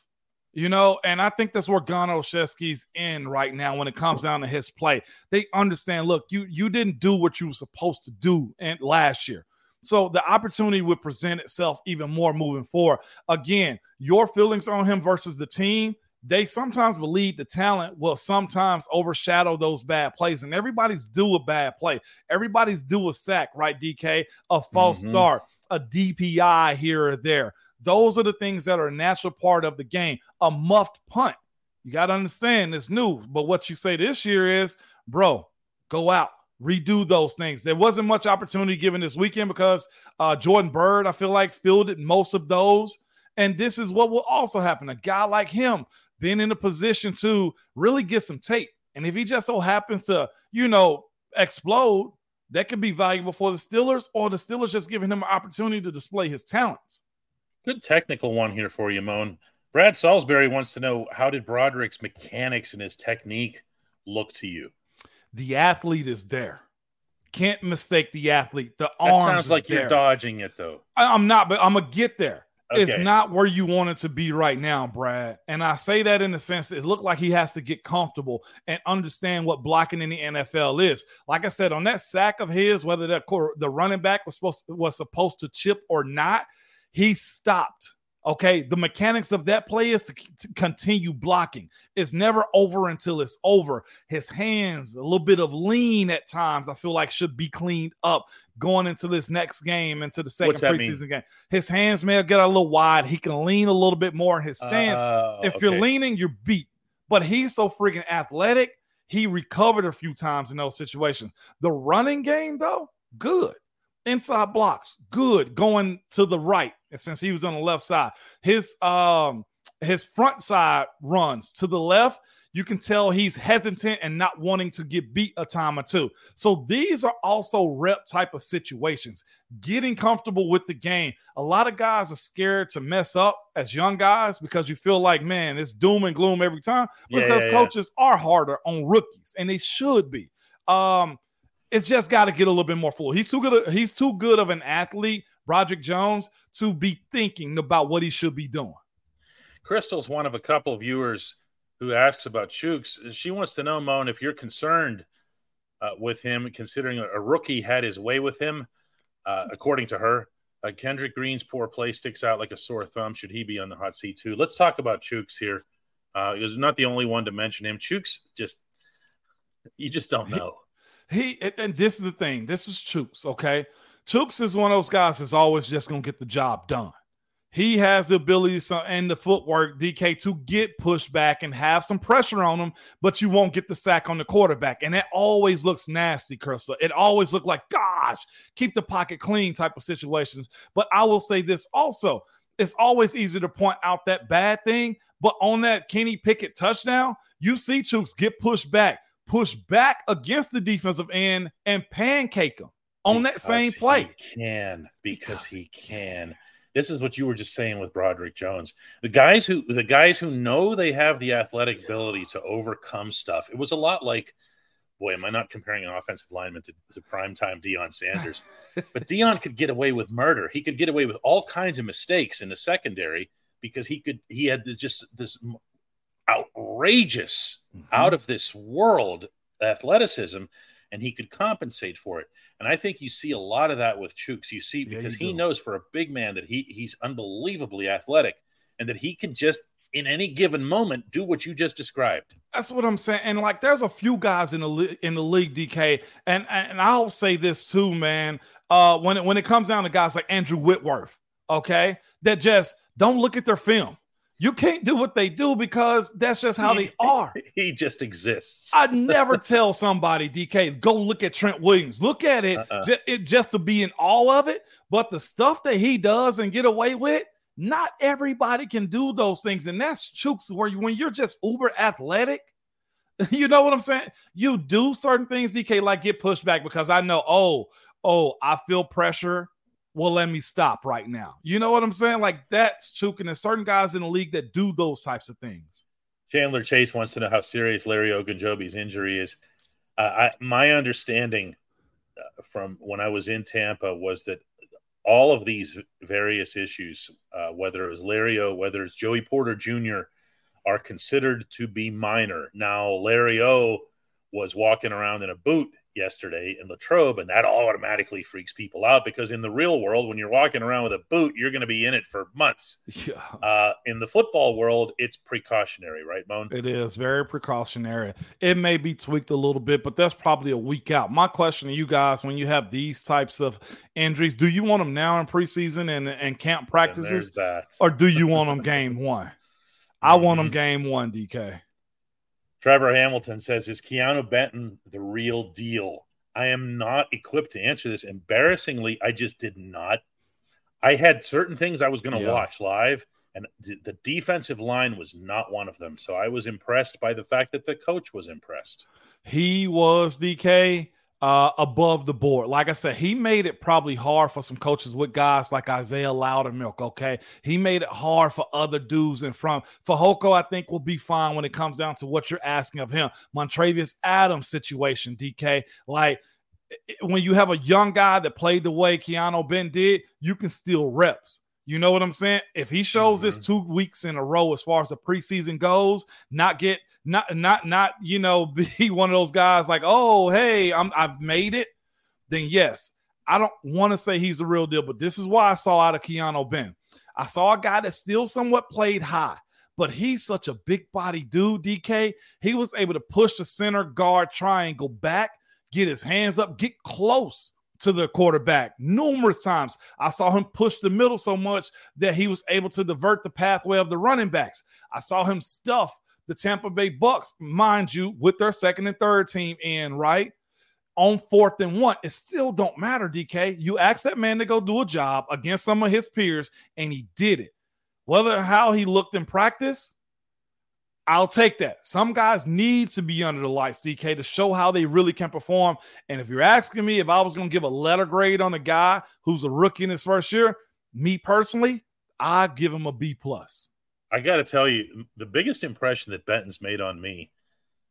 You know, and I think that's where Gunnar Olszewski's in right now when it comes down to his play. They understand, look, you you didn't do what you were supposed to do and last year. So the opportunity would present itself even more moving forward. Again, your feelings on him versus the team, they sometimes believe the talent will sometimes overshadow those bad plays. And everybody's due a bad play. Everybody's due a sack, right, DK? A false mm-hmm. start, a DPI here or there. Those are the things that are a natural part of the game. A muffed punt. You got to understand it's new. But what you say this year is, bro, go out, redo those things. There wasn't much opportunity given this weekend because uh, Jordan Byrd, I feel like, fielded most of those. And this is what will also happen. A guy like him being in a position to really get some tape. And if he just so happens to, you know, explode, that could be valuable for the Steelers, or the Steelers just giving him an opportunity to display his talents. Good technical one here for you, Moan. Brad Salisbury wants to know how did Broderick's mechanics and his technique look to you? The athlete is there. Can't mistake the athlete. The that arms sounds like you're dodging it though. I, am not, but I'm gonna get there. Okay. It's not where you want it to be right now, Brad. And I say that in the sense that it looked like he has to get comfortable and understand what blocking in the NFL is. Like I said, on that sack of his, whether that the running back was supposed was supposed to chip or not, he stopped. Okay, the mechanics of that play is to, to, continue blocking. It's never over until it's over. His hands, a little bit of lean at times, I feel like should be cleaned up going into this next game, into the second preseason mean? game. His hands may get a little wide. He can lean a little bit more in his stance. Uh, if okay. you're leaning, you're beat. But he's so freaking athletic. He recovered a few times in those situations. The running game, though, good inside blocks, good going to the right. Since he was on the left side, his um his front side runs to the left. You can tell he's hesitant and not wanting to get beat a time or two. So these are also rep type of situations. Getting comfortable with the game. A lot of guys are scared to mess up as young guys because you feel like, man, it's doom and gloom every time. Because yeah, yeah, coaches yeah. are harder on rookies, and they should be. Um, it's just got to get a little bit more fluid. He's too good. He's too good of an athlete, Broderick Jones, to be thinking about what he should be doing. Crystal's one of a couple of viewers who asks about Chuks. She wants to know, Moan, if you're concerned uh, with him, considering a, rookie had his way with him, uh, according to her. Uh, Kendrick Green's poor play sticks out like a sore thumb. Should he be on the hot seat too? Let's talk about Chuks here. Uh, he was not the only one to mention him. Chuks just, you just don't know. He and this is the thing. This is Chuks, okay? Chuks is one of those guys that's always just gonna get the job done. He has the ability and the footwork, DK, to get pushed back and have some pressure on him, but you won't get the sack on the quarterback. And that always looks nasty, Crystal. It always looked like, gosh, keep the pocket clean type of situations. But I will say this also it's always easy to point out that bad thing. But on that Kenny Pickett touchdown, you see Chuks get pushed back push back against the defensive end and pancake him on because that same play. He can because, because he can. This is what you were just saying with Broderick Jones. The guys who the guys who know they have the athletic ability to overcome stuff. It was a lot like, boy, am I not comparing an offensive lineman to, to primetime Deion Sanders? (laughs) but Deion could get away with murder. He could get away with all kinds of mistakes in the secondary because he could he had just this outrageous, mm-hmm. out of this world athleticism, and he could compensate for it. And I think you see a lot of that with Chuks. You see because yeah, you he knows for a big man that he he's unbelievably athletic and that he can just in any given moment do what you just described. That's what I'm saying. And like there's a few guys in the in the league DK and and I'll say this too man. Uh when it, when it comes down to guys like Andrew Whitworth, okay? That just don't look at their film. You can't do what they do because that's just how they (laughs) are. He just exists. I never tell somebody, DK, go look at Trent Williams. Look at it, uh-uh. just, it just to be in all of it. But the stuff that he does and get away with, not everybody can do those things. And that's Chuks where you, when you're just uber athletic, (laughs) you know what I'm saying? You do certain things, DK, like get pushed back because I know, oh, oh, I feel pressure will let me stop right now. You know what I'm saying? Like that's choking. There's certain guys in the league that do those types of things. Chandler Chase wants to know how serious Larry Ogunjobi's injury is. Uh, I, my understanding uh, from when I was in Tampa was that all of these various issues, uh, whether it was Larry O, whether it's Joey Porter Jr., are considered to be minor. Now, Larry O was walking around in a boot yesterday in Latrobe, and that automatically freaks people out because in the real world, when you're walking around with a boot, you're going to be in it for months. Yeah. Uh, in the football world, it's precautionary, right, Moan? It is very precautionary. It may be tweaked a little bit, but that's probably a week out. My question to you guys: When you have these types of injuries, do you want them now in preseason and and camp practices, or do you (laughs) want them game one? I want them mm-hmm. game one, DK. Trevor Hamilton says, Is Keanu Benton the real deal? I am not equipped to answer this. Embarrassingly, I just did not. I had certain things I was going to yeah. watch live, and the defensive line was not one of them. So I was impressed by the fact that the coach was impressed. He was DK uh, above the board. Like I said, he made it probably hard for some coaches with guys like Isaiah Loudermilk. Okay, he made it hard for other dudes in front. Fehoko, I think, will be fine when it comes down to what you're asking of him. Montravius Adams situation, DK, like when you have a young guy that played the way Keanu Ben did, you can steal reps. You know what I'm saying? If he shows mm-hmm. this two weeks in a row as far as the preseason goes, not get not not not you know (laughs) be one of those guys like oh hey I'm I've made it, then yes, I don't want to say he's a real deal, but this is why I saw out of Keanu Ben. I saw a guy that still somewhat played high, but he's such a big body dude. DK, he was able to push the center guard triangle back, get his hands up, get close to the quarterback numerous times. I saw him push the middle so much that he was able to divert the pathway of the running backs. I saw him stuff the Tampa Bay Bucks, mind you, with their second and third team in, right? On fourth and one, it still don't matter, DK. You ask that man to go do a job against some of his peers, and he did it. Whether how he looked in practice, I'll take that. Some guys need to be under the lights, DK, to show how they really can perform. And if you're asking me if I was going to give a letter grade on a guy who's a rookie in his first year, me personally, I give him a B plus. I got to tell you, the biggest impression that Benton's made on me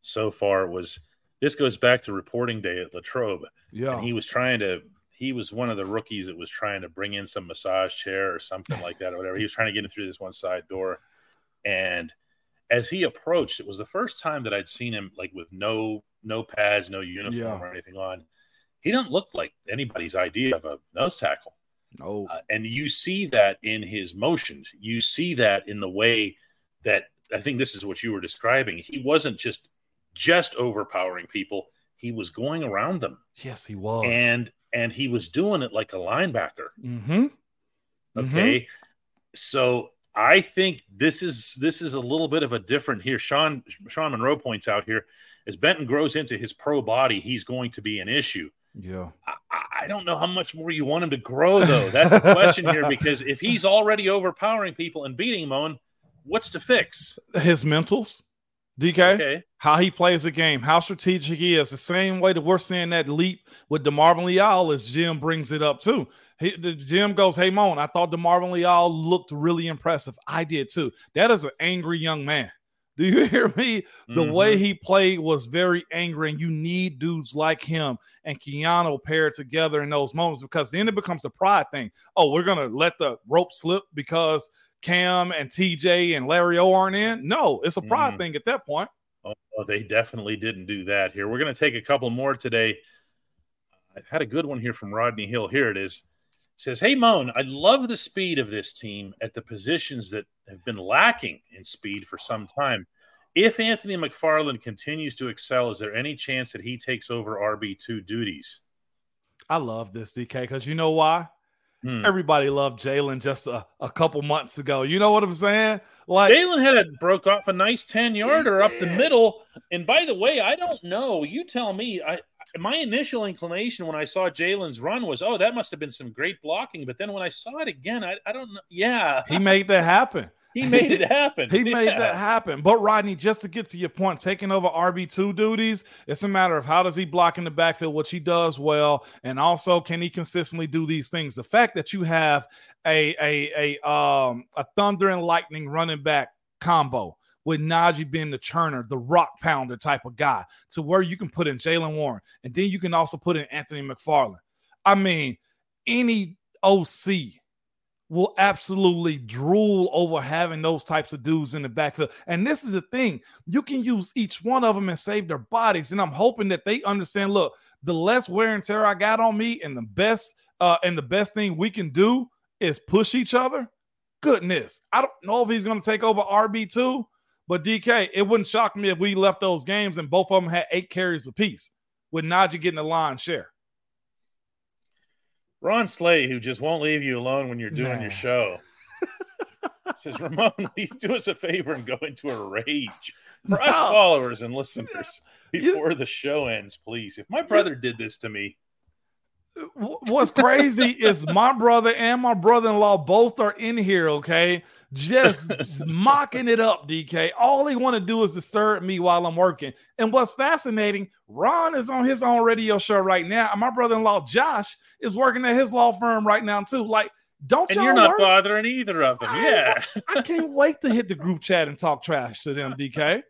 so far was this goes back to reporting day at Latrobe. Yeah, and he was trying to. He was one of the rookies that was trying to bring in some massage chair or something like that or whatever. He was trying to get in through this one side door, and as he approached, it was the first time that I'd seen him like with no no pads, no uniform yeah. or anything on. He didn't look like anybody's idea of a nose tackle. No, uh, and you see that in his motions. You see that in the way that I think this is what you were describing. He wasn't just just overpowering people; he was going around them. Yes, he was, and and he was doing it like a linebacker. Mm-hmm. Okay, mm-hmm. so I think this is this is a little bit of a different here. Sean Sean Monroe points out here as Benton grows into his pro body, he's going to be an issue. Yeah. I, I don't know how much more you want him to grow, though. That's the question here (laughs) because if he's already overpowering people and beating them what's to fix? His mentals. DK, okay. how he plays the game, how strategic he is. The same way that we're seeing that leap with DeMarvin Leal as Jim brings it up too. He, the Jim goes, "Hey, Moan, I thought DeMarvin Leal looked really impressive. I did too. That is an angry young man. Do you (laughs) hear me? The mm-hmm. way he played was very angry, and you need dudes like him and Keanu paired together in those moments because then it becomes a pride thing. Oh, we're gonna let the rope slip because Cam and TJ and Larry O aren't in. No, it's a pride mm. thing at that point. Oh, they definitely didn't do that here. We're going to take a couple more today. I've had a good one here from Rodney Hill. Here it is. Says, Hey, Moan, I love the speed of this team at the positions that have been lacking in speed for some time. If Anthony McFarland continues to excel, is there any chance that he takes over RB2 duties? I love this, DK, because you know why? Hmm. Everybody loved Jaylen just a, a couple months ago. You know what I'm saying? Like Jaylen had a broke off a nice 10 yarder up the middle. And by the way, I don't know. You tell me. I my initial inclination when I saw Jaylen's run was, oh, that must have been some great blocking. But then when I saw it again, I, I don't know. Yeah. He made that happen. (laughs) He made it (laughs) happen. he yeah. made that happen. But Rodney, just to get to your point, taking over RB2 duties, it's a matter of how does he block in the backfield, which he does well, and also can he consistently do these things. The fact that you have a a a um a thunder and lightning running back combo with Najee being the churner, the rock pounder type of guy, to where you can put in Jaylen Warren and then you can also put in Anthony McFarland. I mean, any OC will absolutely drool over having those types of dudes in the backfield. And this is the thing you can use each one of them and save their bodies. And I'm hoping that they understand look, the less wear and tear I got on me, and the best, uh, and the best thing we can do is push each other. Goodness, I don't know if he's going to take over RB2, but DK, it wouldn't shock me if we left those games and both of them had eight carries apiece with Najee getting the line share. Ron Slay, who just won't leave you alone when you're doing nah. your show, (laughs) says, Ramon, will you do us a favor and go into a rage for no. us followers and listeners before you... the show ends, please? If my brother did this to me, What's crazy is my brother and my brother-in-law both are in here, okay? Just, just mocking it up, DK. All they want to do is disturb me while I'm working. And what's fascinating, Ron is on his own radio show right now. And my brother-in-law Josh is working at his law firm right now, too. Like, don't and you're not work? bothering either of them. I, yeah. I can't wait to hit the group chat and talk trash to them, DK.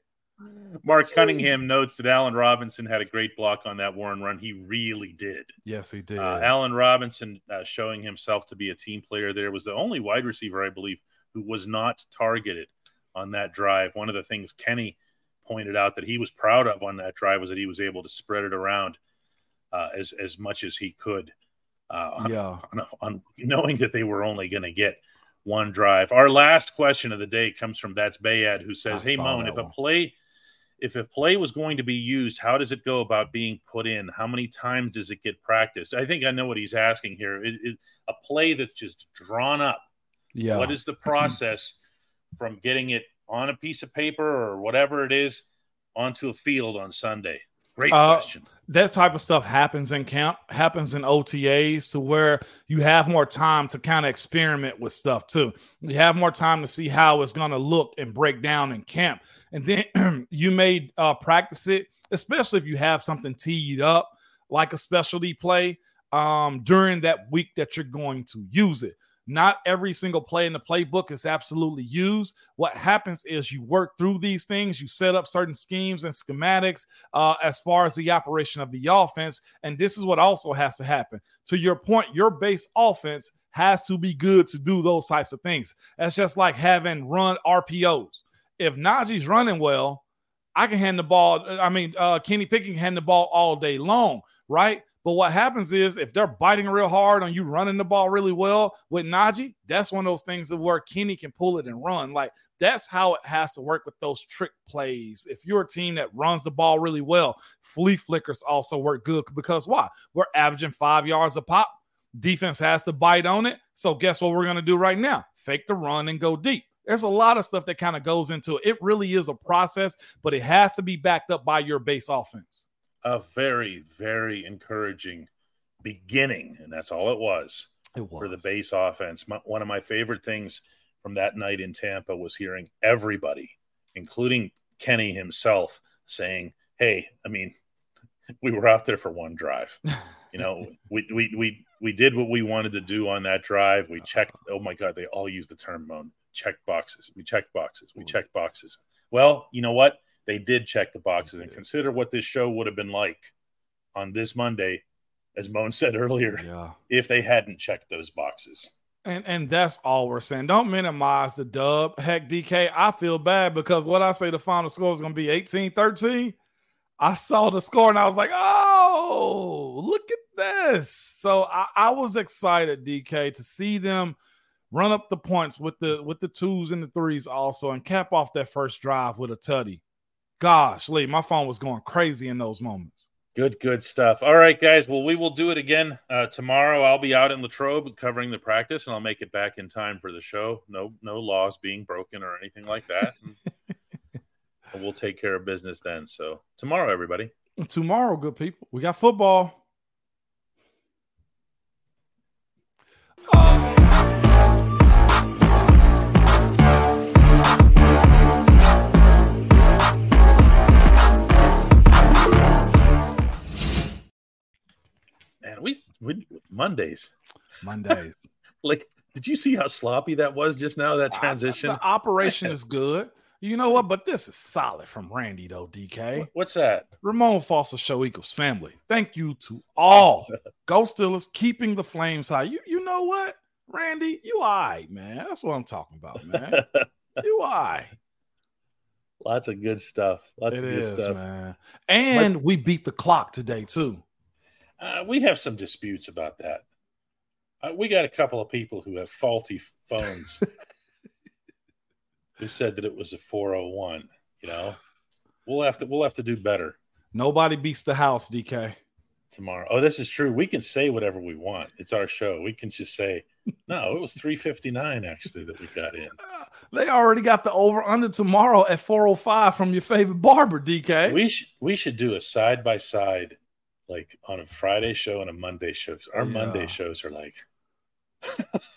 Mark Cunningham notes that Allen Robinson had a great block on that Warren run. He really did. Yes, he did. Uh, Allen Robinson uh, showing himself to be a team player there was the only wide receiver, I believe, who was not targeted on that drive. One of the things Kenny pointed out that he was proud of on that drive was that he was able to spread it around uh, as as much as he could. Uh, yeah, on, on, knowing that they were only going to get one drive. Our last question of the day comes from that's Bayad, who says, I "Hey Moan, if one. a play if a play was going to be used, how does it go about being put in? How many times does it get practiced? I think I know what he's asking here. Is, is a play that's just drawn up? Yeah. What is the (clears throat) process from getting it on a piece of paper or whatever it is onto a field on Sunday? Great uh, question. That type of stuff happens in camp, happens in OTAs to where you have more time to kind of experiment with stuff too. You have more time to see how it's going to look and break down in camp. And then (clears throat) you may uh, practice it, especially if you have something teed up like a specialty play um, during that week that you're going to use it. Not every single play in the playbook is absolutely used. What happens is you work through these things, you set up certain schemes and schematics uh, as far as the operation of the offense. And this is what also has to happen. To your point, your base offense has to be good to do those types of things. That's just like having run RPOs. If Najee's running well, I can hand the ball. I mean, uh, Kenny Pickett can hand the ball all day long, right? But what happens is if they're biting real hard on you running the ball really well with Najee, that's one of those things where Kenny can pull it and run. Like that's how it has to work with those trick plays. If you're a team that runs the ball really well, flea flickers also work good because why? We're averaging five yards a pop. Defense has to bite on it. So guess what we're going to do right now? Fake the run and go deep. There's a lot of stuff that kind of goes into it. It really is a process, but it has to be backed up by your base offense a very, very encouraging beginning, and that's all it was, it was. for the base offense. My, one of my favorite things from that night in Tampa was hearing everybody, including Kenny himself, saying, "Hey, I mean, (laughs) we were out there for one drive. You know, we we we we did what we wanted to do on that drive. We checked. Oh my God, they all use the term "moan." Check boxes. We checked boxes. We mm. checked boxes. Well, you know what? They did check the boxes and consider what this show would have been like on this Monday, as Moan (laughs) said earlier, yeah. if they hadn't checked those boxes. And and that's all we're saying. Don't minimize the dub. Heck, DK, I feel bad because what I say the final score is going to be 18 13. I saw the score and I was like, oh, look at this. So I, I was excited, DK, to see them run up the points with the with the twos and the threes also and cap off that first drive with a tutty gosh, Lee, my phone was going crazy in those moments. Good, good stuff. All right, guys. Well, we will do it again uh, tomorrow. I'll be out in Latrobe covering the practice, and I'll make it back in time for the show. No, no laws being broken or anything like that. (laughs) we'll take care of business then. So tomorrow, everybody. Tomorrow, good people. We got football. We, we Mondays. Mondays. (laughs) like, did you see how sloppy that was just now? That transition. I, the operation (laughs) is good. You know what? But this is solid from Randy, though, DK. What's that? Ramon Foster Show equals family. Thank you to all (laughs) Go Steelers keeping the flames high. You you know what, Randy? You all right, man. That's what I'm talking about, man. you all right. Lots of good stuff. Lots It of good is, stuff. man. And we beat the clock today, too. Uh, we have some disputes about that. Uh, we got a couple of people who have faulty phones who said that it was a 401. You know, we'll have to we'll have to do better Nobody beats the house, DK. tomorrow. Oh, this is true. We can say whatever we want. It's our show. We can just say, no, it was 359 actually that we got in. (laughs) They already got the over under tomorrow at 405 from your favorite barber, DK. We should we should do a side by side, like on a Friday show and a Monday show because our Yeah. Monday shows are like,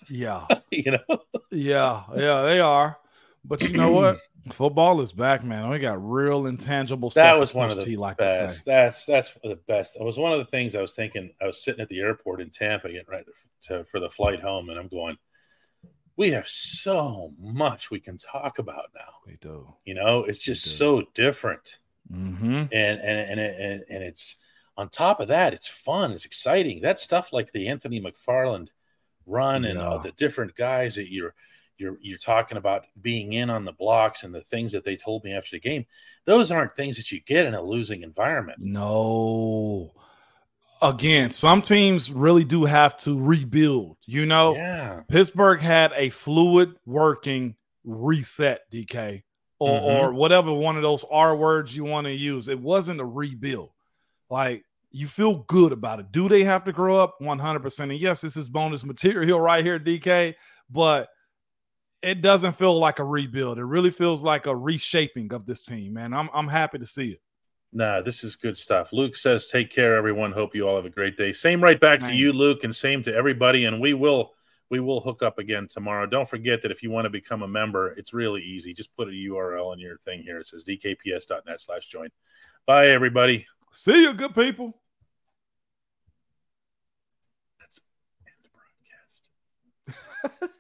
yeah. (laughs) you know, Yeah, yeah, they are. But you know what? (clears throat) Football is back, man. We got real intangible stuff. that was one of the T like best. That's that's the best. It was one of the things I was thinking. I was sitting at the airport in Tampa getting ready to, for the flight home, and I'm going. We have so much we can talk about now. We do. You know, it's just so different, Mm-hmm. and and and and, and it's on top of that, it's fun, it's exciting. That stuff like the Anthony McFarland run and uh, Yeah. the different guys that you're you're you're talking about being in on the blocks and the things that they told me after the game. Those aren't things that you get in a losing environment. No. Again, some teams really do have to rebuild. You know, Yeah, Pittsburgh had a fluid working reset, DK, or, Mhm. or whatever one of those R words you want to use. It wasn't a rebuild. Like you feel good about it. Do they have to grow up? 100%. And yes, this is bonus material right here, DK, but it doesn't feel like a rebuild. It really feels like a reshaping of this team, man. I'm, I'm happy to see it. nah, this is good stuff. Luke says, "Take care, everyone. Hope you all have a great day." Same right back to you, Luke, and same to everybody. And we will we will hook up again tomorrow. Don't forget that if you want to become a member, it's really easy. Just put a URL in your thing here. It says dkps.net slash join. Bye, everybody. See you, good people. That's end broadcast. (laughs)